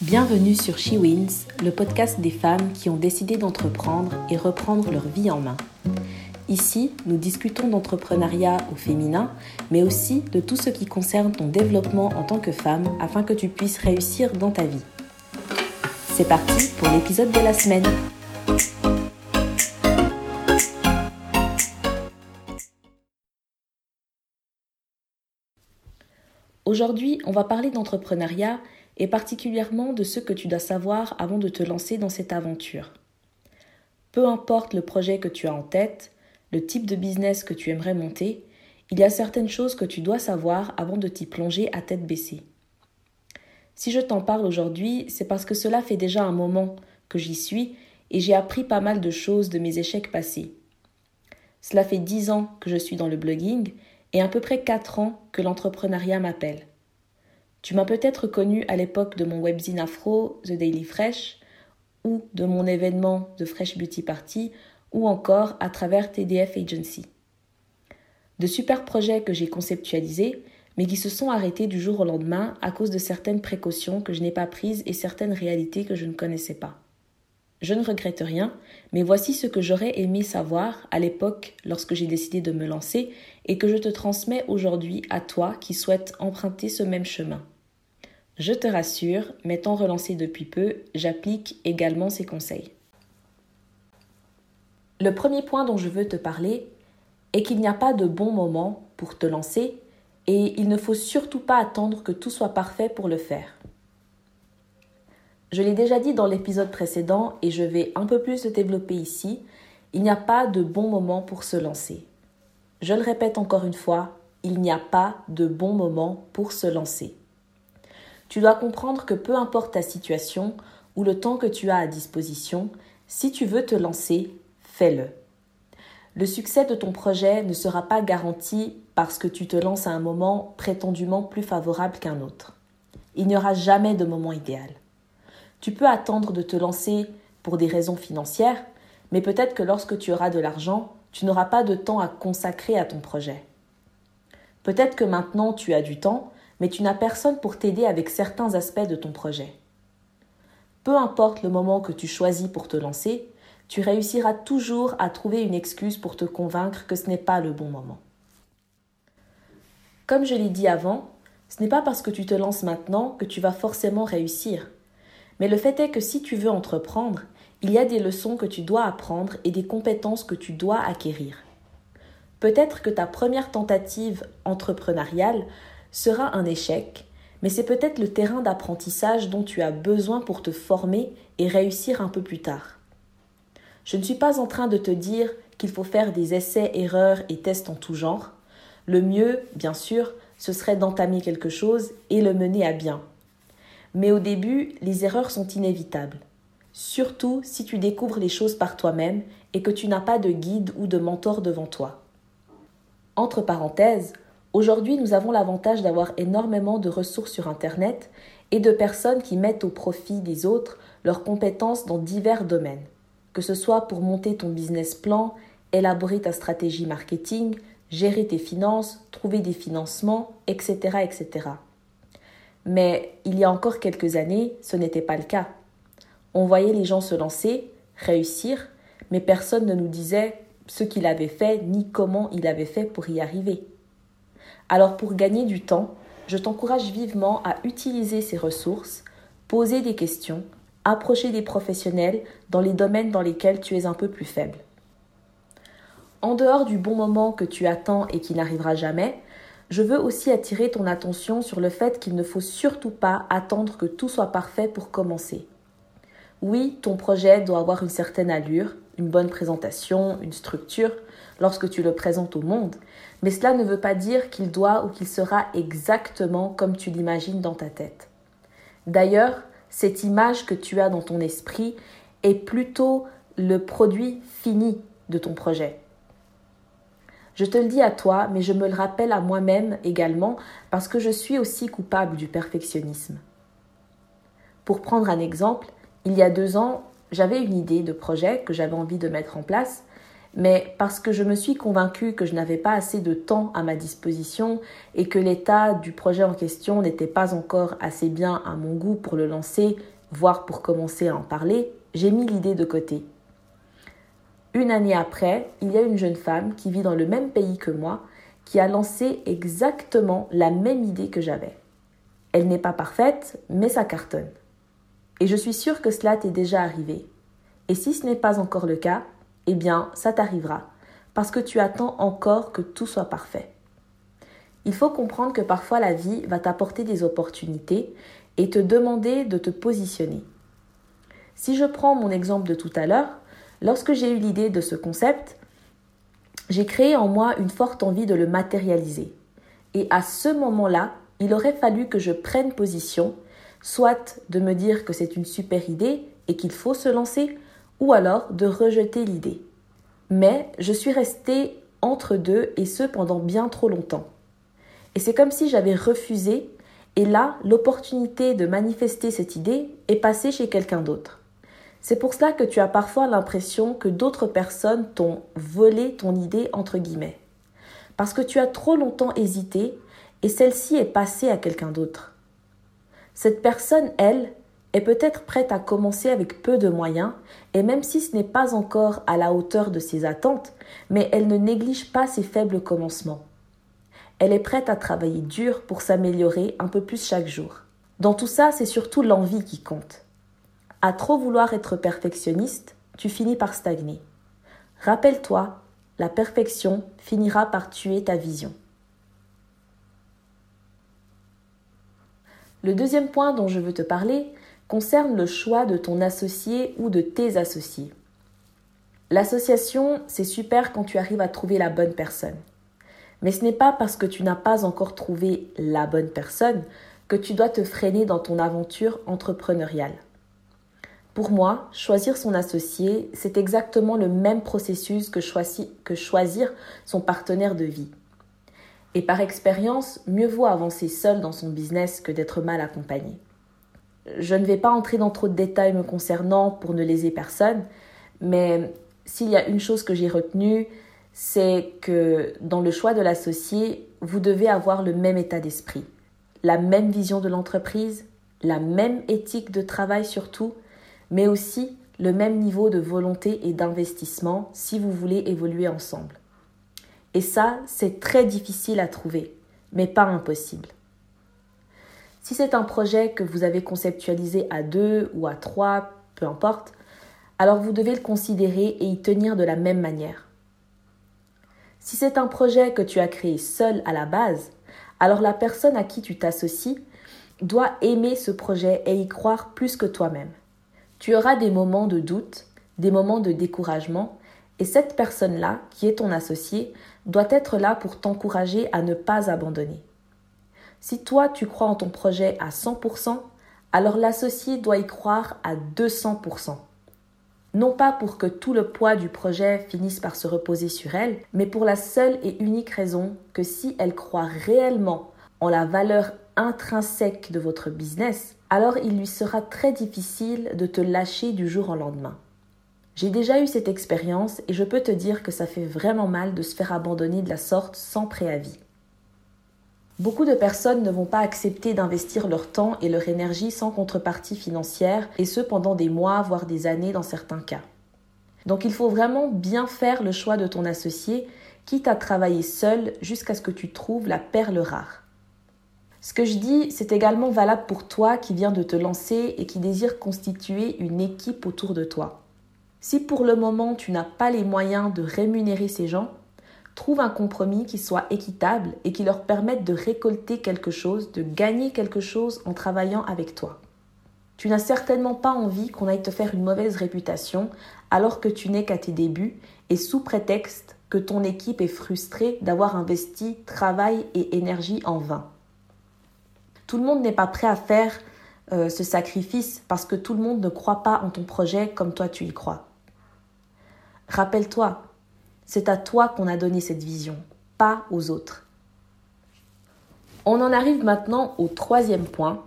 Bienvenue sur She Wins, le podcast des femmes qui ont décidé d'entreprendre et reprendre leur vie en main. Ici, nous discutons d'entrepreneuriat au féminin, mais aussi de tout ce qui concerne ton développement en tant que femme afin que tu puisses réussir dans ta vie. C'est parti pour l'épisode de la semaine. Aujourd'hui, on va parler d'entrepreneuriat et particulièrement de ce que tu dois savoir avant de te lancer dans cette aventure. Peu importe le projet que tu as en tête, le type de business que tu aimerais monter, il y a certaines choses que tu dois savoir avant de t'y plonger à tête baissée. Si je t'en parle aujourd'hui, c'est parce que cela fait déjà un moment que j'y suis et j'ai appris pas mal de choses de mes échecs passés. Cela fait dix ans que je suis dans le blogging et à peu près quatre ans que l'entrepreneuriat m'appelle. Tu m'as peut-être connu à l'époque de mon webzine afro, The Daily Fresh, ou de mon événement de Fresh Beauty Party, ou encore à travers TDF Agency. De super projets que j'ai conceptualisés, mais qui se sont arrêtés du jour au lendemain à cause de certaines précautions que je n'ai pas prises et certaines réalités que je ne connaissais pas. Je ne regrette rien, mais voici ce que j'aurais aimé savoir à l'époque lorsque j'ai décidé de me lancer et que je te transmets aujourd'hui à toi qui souhaites emprunter ce même chemin. Je te rassure, m'étant relancé depuis peu, j'applique également ces conseils. Le premier point dont je veux te parler est qu'il n'y a pas de bon moment pour te lancer et il ne faut surtout pas attendre que tout soit parfait pour le faire. Je l'ai déjà dit dans l'épisode précédent et je vais un peu plus le développer ici, il n'y a pas de bon moment pour se lancer. Je le répète encore une fois, il n'y a pas de bon moment pour se lancer. Tu dois comprendre que peu importe ta situation ou le temps que tu as à disposition, si tu veux te lancer, fais-le. Le succès de ton projet ne sera pas garanti parce que tu te lances à un moment prétendument plus favorable qu'un autre. Il n'y aura jamais de moment idéal. Tu peux attendre de te lancer pour des raisons financières, mais peut-être que lorsque tu auras de l'argent, tu n'auras pas de temps à consacrer à ton projet. Peut-être que maintenant tu as du temps, mais tu n'as personne pour t'aider avec certains aspects de ton projet. Peu importe le moment que tu choisis pour te lancer, tu réussiras toujours à trouver une excuse pour te convaincre que ce n'est pas le bon moment. Comme je l'ai dit avant, ce n'est pas parce que tu te lances maintenant que tu vas forcément réussir. Mais le fait est que si tu veux entreprendre, il y a des leçons que tu dois apprendre et des compétences que tu dois acquérir. Peut-être que ta première tentative entrepreneuriale sera un échec, mais c'est peut-être le terrain d'apprentissage dont tu as besoin pour te former et réussir un peu plus tard. Je ne suis pas en train de te dire qu'il faut faire des essais, erreurs et tests en tout genre. Le mieux, bien sûr, ce serait d'entamer quelque chose et le mener à bien. Mais au début, les erreurs sont inévitables. Surtout si tu découvres les choses par toi-même et que tu n'as pas de guide ou de mentor devant toi. Entre parenthèses, aujourd'hui nous avons l'avantage d'avoir énormément de ressources sur Internet et de personnes qui mettent au profit des autres leurs compétences dans divers domaines, que ce soit pour monter ton business plan, élaborer ta stratégie marketing, gérer tes finances, trouver des financements, etc. etc. Mais il y a encore quelques années, ce n'était pas le cas. On voyait les gens se lancer, réussir, mais personne ne nous disait ce qu'il avait fait ni comment il avait fait pour y arriver. Alors pour gagner du temps, je t'encourage vivement à utiliser ces ressources, poser des questions, approcher des professionnels dans les domaines dans lesquels tu es un peu plus faible. En dehors du bon moment que tu attends et qui n'arrivera jamais, je veux aussi attirer ton attention sur le fait qu'il ne faut surtout pas attendre que tout soit parfait pour commencer. Oui, ton projet doit avoir une certaine allure, une bonne présentation, une structure lorsque tu le présentes au monde, mais cela ne veut pas dire qu'il doit ou qu'il sera exactement comme tu l'imagines dans ta tête. D'ailleurs, cette image que tu as dans ton esprit est plutôt le produit fini de ton projet. Je te le dis à toi, mais je me le rappelle à moi-même également parce que je suis aussi coupable du perfectionnisme. Pour prendre un exemple, il y a deux ans, j'avais une idée de projet que j'avais envie de mettre en place, mais parce que je me suis convaincue que je n'avais pas assez de temps à ma disposition et que l'état du projet en question n'était pas encore assez bien à mon goût pour le lancer, voire pour commencer à en parler, j'ai mis l'idée de côté. Une année après, il y a une jeune femme qui vit dans le même pays que moi, qui a lancé exactement la même idée que j'avais. Elle n'est pas parfaite, mais ça cartonne. Et je suis sûre que cela t'est déjà arrivé. Et si ce n'est pas encore le cas, eh bien, ça t'arrivera, parce que tu attends encore que tout soit parfait. Il faut comprendre que parfois la vie va t'apporter des opportunités et te demander de te positionner. Si je prends mon exemple de tout à l'heure, lorsque j'ai eu l'idée de ce concept, j'ai créé en moi une forte envie de le matérialiser. Et à ce moment-là, il aurait fallu que je prenne position, soit de me dire que c'est une super idée et qu'il faut se lancer, ou alors de rejeter l'idée. Mais je suis restée entre deux et ce pendant bien trop longtemps. Et c'est comme si j'avais refusé et là, l'opportunité de manifester cette idée est passée chez quelqu'un d'autre. C'est pour cela que tu as parfois l'impression que d'autres personnes t'ont volé ton idée entre guillemets. Parce que tu as trop longtemps hésité et celle-ci est passée à quelqu'un d'autre. Cette personne, elle, est peut-être prête à commencer avec peu de moyens, et même si ce n'est pas encore à la hauteur de ses attentes, mais elle ne néglige pas ses faibles commencements. Elle est prête à travailler dur pour s'améliorer un peu plus chaque jour. Dans tout ça, c'est surtout l'envie qui compte. À trop vouloir être perfectionniste, tu finis par stagner. Rappelle-toi, la perfection finira par tuer ta vision. Le deuxième point dont je veux te parler concerne le choix de ton associé ou de tes associés. L'association, c'est super quand tu arrives à trouver la bonne personne. Mais ce n'est pas parce que tu n'as pas encore trouvé la bonne personne que tu dois te freiner dans ton aventure entrepreneuriale. Pour moi, choisir son associé, c'est exactement le même processus que, choisir son partenaire de vie. Et par expérience, mieux vaut avancer seul dans son business que d'être mal accompagné. Je ne vais pas entrer dans trop de détails me concernant pour ne léser personne, mais s'il y a une chose que j'ai retenue, c'est que dans le choix de l'associé, vous devez avoir le même état d'esprit, la même vision de l'entreprise, la même éthique de travail surtout, mais aussi le même niveau de volonté et d'investissement si vous voulez évoluer ensemble. Et ça, c'est très difficile à trouver, mais pas impossible. Si c'est un projet que vous avez conceptualisé à deux ou à trois, peu importe, alors vous devez le considérer et y tenir de la même manière. Si c'est un projet que tu as créé seul à la base, alors la personne à qui tu t'associes doit aimer ce projet et y croire plus que toi-même. Tu auras des moments de doute, des moments de découragement, et cette personne-là, qui est ton associé, doit être là pour t'encourager à ne pas abandonner. Si toi tu crois en ton projet à 100%, alors l'associé doit y croire à 200% non pas pour que tout le poids du projet finisse par se reposer sur elle, mais pour la seule et unique raison que si elle croit réellement en la valeur intrinsèque de votre business, alors il lui sera très difficile de te lâcher du jour au lendemain. J'ai déjà eu cette expérience et je peux te dire que ça fait vraiment mal de se faire abandonner de la sorte sans préavis. Beaucoup de personnes ne vont pas accepter d'investir leur temps et leur énergie sans contrepartie financière, et ce pendant des mois, voire des années dans certains cas. Donc il faut vraiment bien faire le choix de ton associé, quitte à travailler seul jusqu'à ce que tu trouves la perle rare. Ce que je dis, c'est également valable pour toi qui viens de te lancer et qui désire constituer une équipe autour de toi. Si pour le moment tu n'as pas les moyens de rémunérer ces gens, trouve un compromis qui soit équitable et qui leur permette de récolter quelque chose, de gagner quelque chose en travaillant avec toi. Tu n'as certainement pas envie qu'on aille te faire une mauvaise réputation alors que tu n'es qu'à tes débuts et sous prétexte que ton équipe est frustrée d'avoir investi travail et énergie en vain. Tout le monde n'est pas prêt à faire euh, ce sacrifice parce que tout le monde ne croit pas en ton projet comme toi tu y crois. Rappelle-toi, c'est à toi qu'on a donné cette vision, pas aux autres. On en arrive maintenant au troisième point,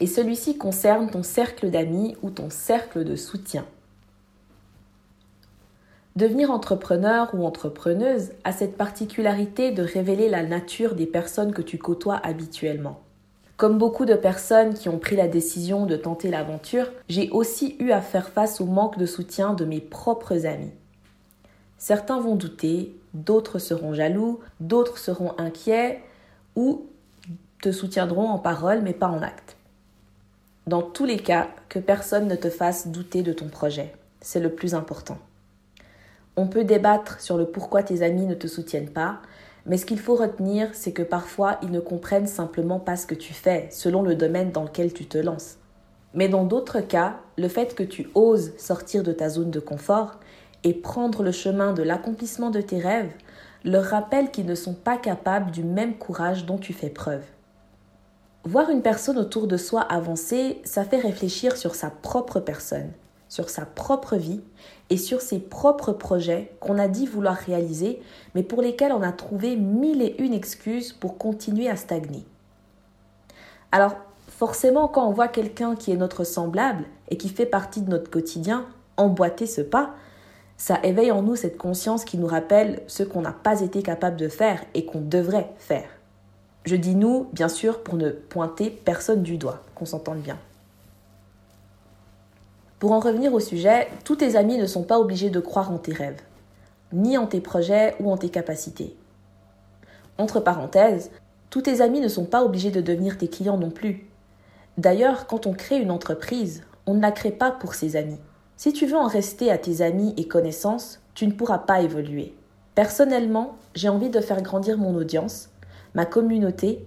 et celui-ci concerne ton cercle d'amis ou ton cercle de soutien. Devenir entrepreneur ou entrepreneuse a cette particularité de révéler la nature des personnes que tu côtoies habituellement. Comme beaucoup de personnes qui ont pris la décision de tenter l'aventure, j'ai aussi eu à faire face au manque de soutien de mes propres amis. Certains vont douter, d'autres seront jaloux, d'autres seront inquiets ou te soutiendront en parole mais pas en acte. Dans tous les cas, que personne ne te fasse douter de ton projet. C'est le plus important. On peut débattre sur le pourquoi tes amis ne te soutiennent pas, mais ce qu'il faut retenir, c'est que parfois ils ne comprennent simplement pas ce que tu fais, selon le domaine dans lequel tu te lances. Mais dans d'autres cas, le fait que tu oses sortir de ta zone de confort et prendre le chemin de l'accomplissement de tes rêves leur rappelle qu'ils ne sont pas capables du même courage dont tu fais preuve. Voir une personne autour de soi avancer, ça fait réfléchir sur sa propre personne sur sa propre vie et sur ses propres projets qu'on a dit vouloir réaliser, mais pour lesquels on a trouvé mille et une excuses pour continuer à stagner. Alors, forcément, quand on voit quelqu'un qui est notre semblable et qui fait partie de notre quotidien emboîter ce pas, ça éveille en nous cette conscience qui nous rappelle ce qu'on n'a pas été capable de faire et qu'on devrait faire. Je dis nous, bien sûr, pour ne pointer personne du doigt, qu'on s'entende bien. Pour en revenir au sujet, tous tes amis ne sont pas obligés de croire en tes rêves, ni en tes projets ou en tes capacités. Entre parenthèses, tous tes amis ne sont pas obligés de devenir tes clients non plus. D'ailleurs, quand on crée une entreprise, on ne la crée pas pour ses amis. Si tu veux en rester à tes amis et connaissances, tu ne pourras pas évoluer. Personnellement, j'ai envie de faire grandir mon audience, ma communauté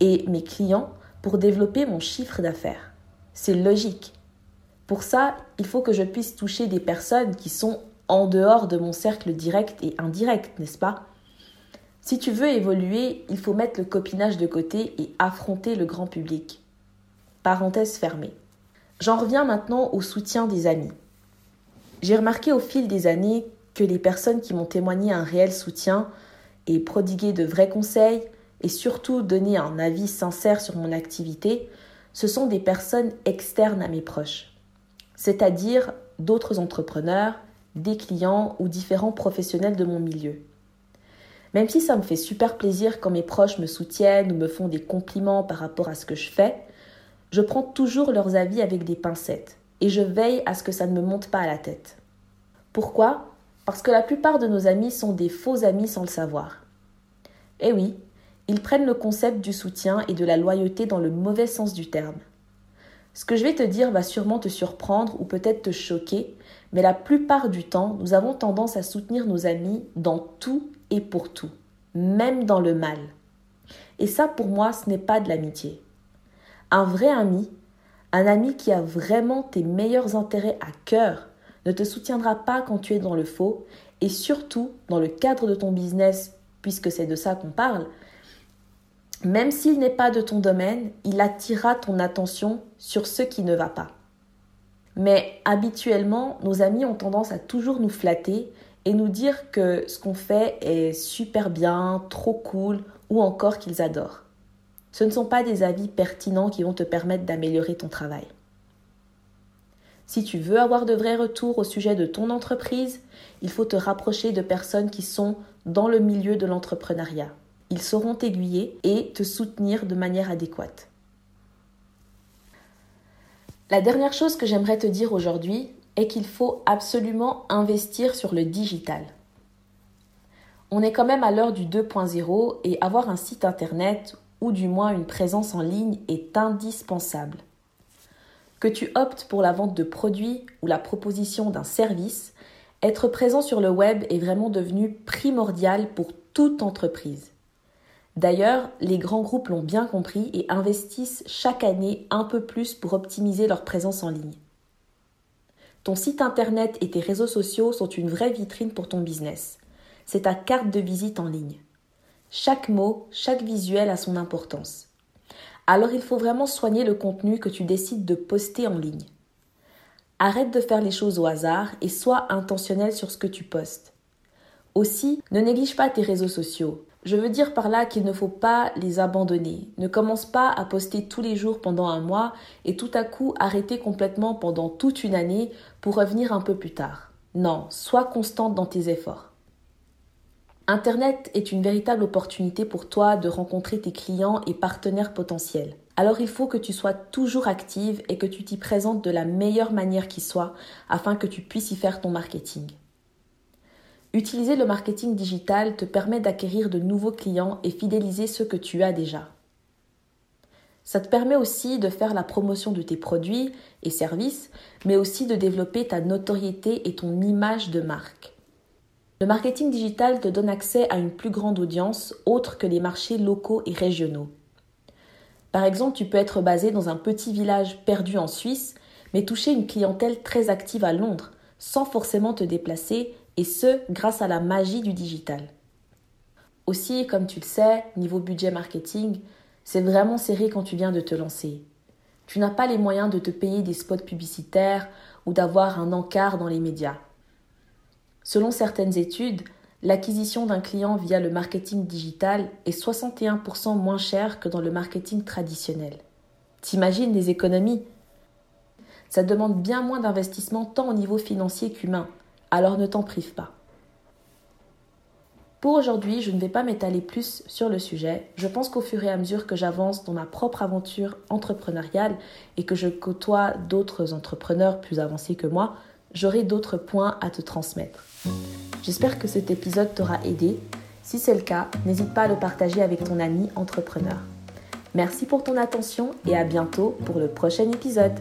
et mes clients pour développer mon chiffre d'affaires. C'est logique. Pour ça, il faut que je puisse toucher des personnes qui sont en dehors de mon cercle direct et indirect, n'est-ce pas? Si tu veux évoluer, il faut mettre le copinage de côté et affronter le grand public. Parenthèse fermée. J'en reviens maintenant au soutien des amis. J'ai remarqué au fil des années que les personnes qui m'ont témoigné un réel soutien et prodigué de vrais conseils et surtout donné un avis sincère sur mon activité, ce sont des personnes externes à mes proches c'est-à-dire d'autres entrepreneurs, des clients ou différents professionnels de mon milieu. Même si ça me fait super plaisir quand mes proches me soutiennent ou me font des compliments par rapport à ce que je fais, je prends toujours leurs avis avec des pincettes et je veille à ce que ça ne me monte pas à la tête. Pourquoi? Parce que la plupart de nos amis sont des faux amis sans le savoir. Eh oui, ils prennent le concept du soutien et de la loyauté dans le mauvais sens du terme. Ce que je vais te dire va sûrement te surprendre ou peut-être te choquer, mais la plupart du temps, nous avons tendance à soutenir nos amis dans tout et pour tout, même dans le mal. Et ça, pour moi, ce n'est pas de l'amitié. Un vrai ami, un ami qui a vraiment tes meilleurs intérêts à cœur, ne te soutiendra pas quand tu es dans le faux, et surtout dans le cadre de ton business, puisque c'est de ça qu'on parle, même s'il n'est pas de ton domaine, il attirera ton attention sur ce qui ne va pas. Mais habituellement, nos amis ont tendance à toujours nous flatter et nous dire que ce qu'on fait est super bien, trop cool ou encore qu'ils adorent. Ce ne sont pas des avis pertinents qui vont te permettre d'améliorer ton travail. Si tu veux avoir de vrais retours au sujet de ton entreprise, il faut te rapprocher de personnes qui sont dans le milieu de l'entrepreneuriat. Ils sauront t'aiguiller et te soutenir de manière adéquate. La dernière chose que j'aimerais te dire aujourd'hui est qu'il faut absolument investir sur le digital. On est quand même à l'heure du 2.0 et avoir un site internet ou du moins une présence en ligne est indispensable. Que tu optes pour la vente de produits ou la proposition d'un service, être présent sur le web est vraiment devenu primordial pour toute entreprise. D'ailleurs, les grands groupes l'ont bien compris et investissent chaque année un peu plus pour optimiser leur présence en ligne. Ton site internet et tes réseaux sociaux sont une vraie vitrine pour ton business. C'est ta carte de visite en ligne. Chaque mot, chaque visuel a son importance. Alors il faut vraiment soigner le contenu que tu décides de poster en ligne. Arrête de faire les choses au hasard et sois intentionnel sur ce que tu postes. Aussi, ne néglige pas tes réseaux sociaux. Je veux dire par là qu'il ne faut pas les abandonner. Ne commence pas à poster tous les jours pendant un mois et tout à coup arrêter complètement pendant toute une année pour revenir un peu plus tard. Non, sois constante dans tes efforts. Internet est une véritable opportunité pour toi de rencontrer tes clients et partenaires potentiels. Alors il faut que tu sois toujours active et que tu t'y présentes de la meilleure manière qui soit afin que tu puisses y faire ton marketing. Utiliser le marketing digital te permet d'acquérir de nouveaux clients et fidéliser ceux que tu as déjà. Ça te permet aussi de faire la promotion de tes produits et services, mais aussi de développer ta notoriété et ton image de marque. Le marketing digital te donne accès à une plus grande audience autre que les marchés locaux et régionaux. Par exemple, tu peux être basé dans un petit village perdu en Suisse, mais toucher une clientèle très active à Londres, sans forcément te déplacer, et ce, grâce à la magie du digital. Aussi, comme tu le sais, niveau budget marketing, c'est vraiment serré quand tu viens de te lancer. Tu n'as pas les moyens de te payer des spots publicitaires ou d'avoir un encart dans les médias. Selon certaines études, l'acquisition d'un client via le marketing digital est 61% moins cher que dans le marketing traditionnel. T'imagines les économies? Ça demande bien moins d'investissement tant au niveau financier qu'humain, alors ne t'en prive pas. Pour aujourd'hui, je ne vais pas m'étaler plus sur le sujet. Je pense qu'au fur et à mesure que j'avance dans ma propre aventure entrepreneuriale et que je côtoie d'autres entrepreneurs plus avancés que moi, j'aurai d'autres points à te transmettre. J'espère que cet épisode t'aura aidé. Si c'est le cas, n'hésite pas à le partager avec ton ami entrepreneur. Merci pour ton attention et à bientôt pour le prochain épisode.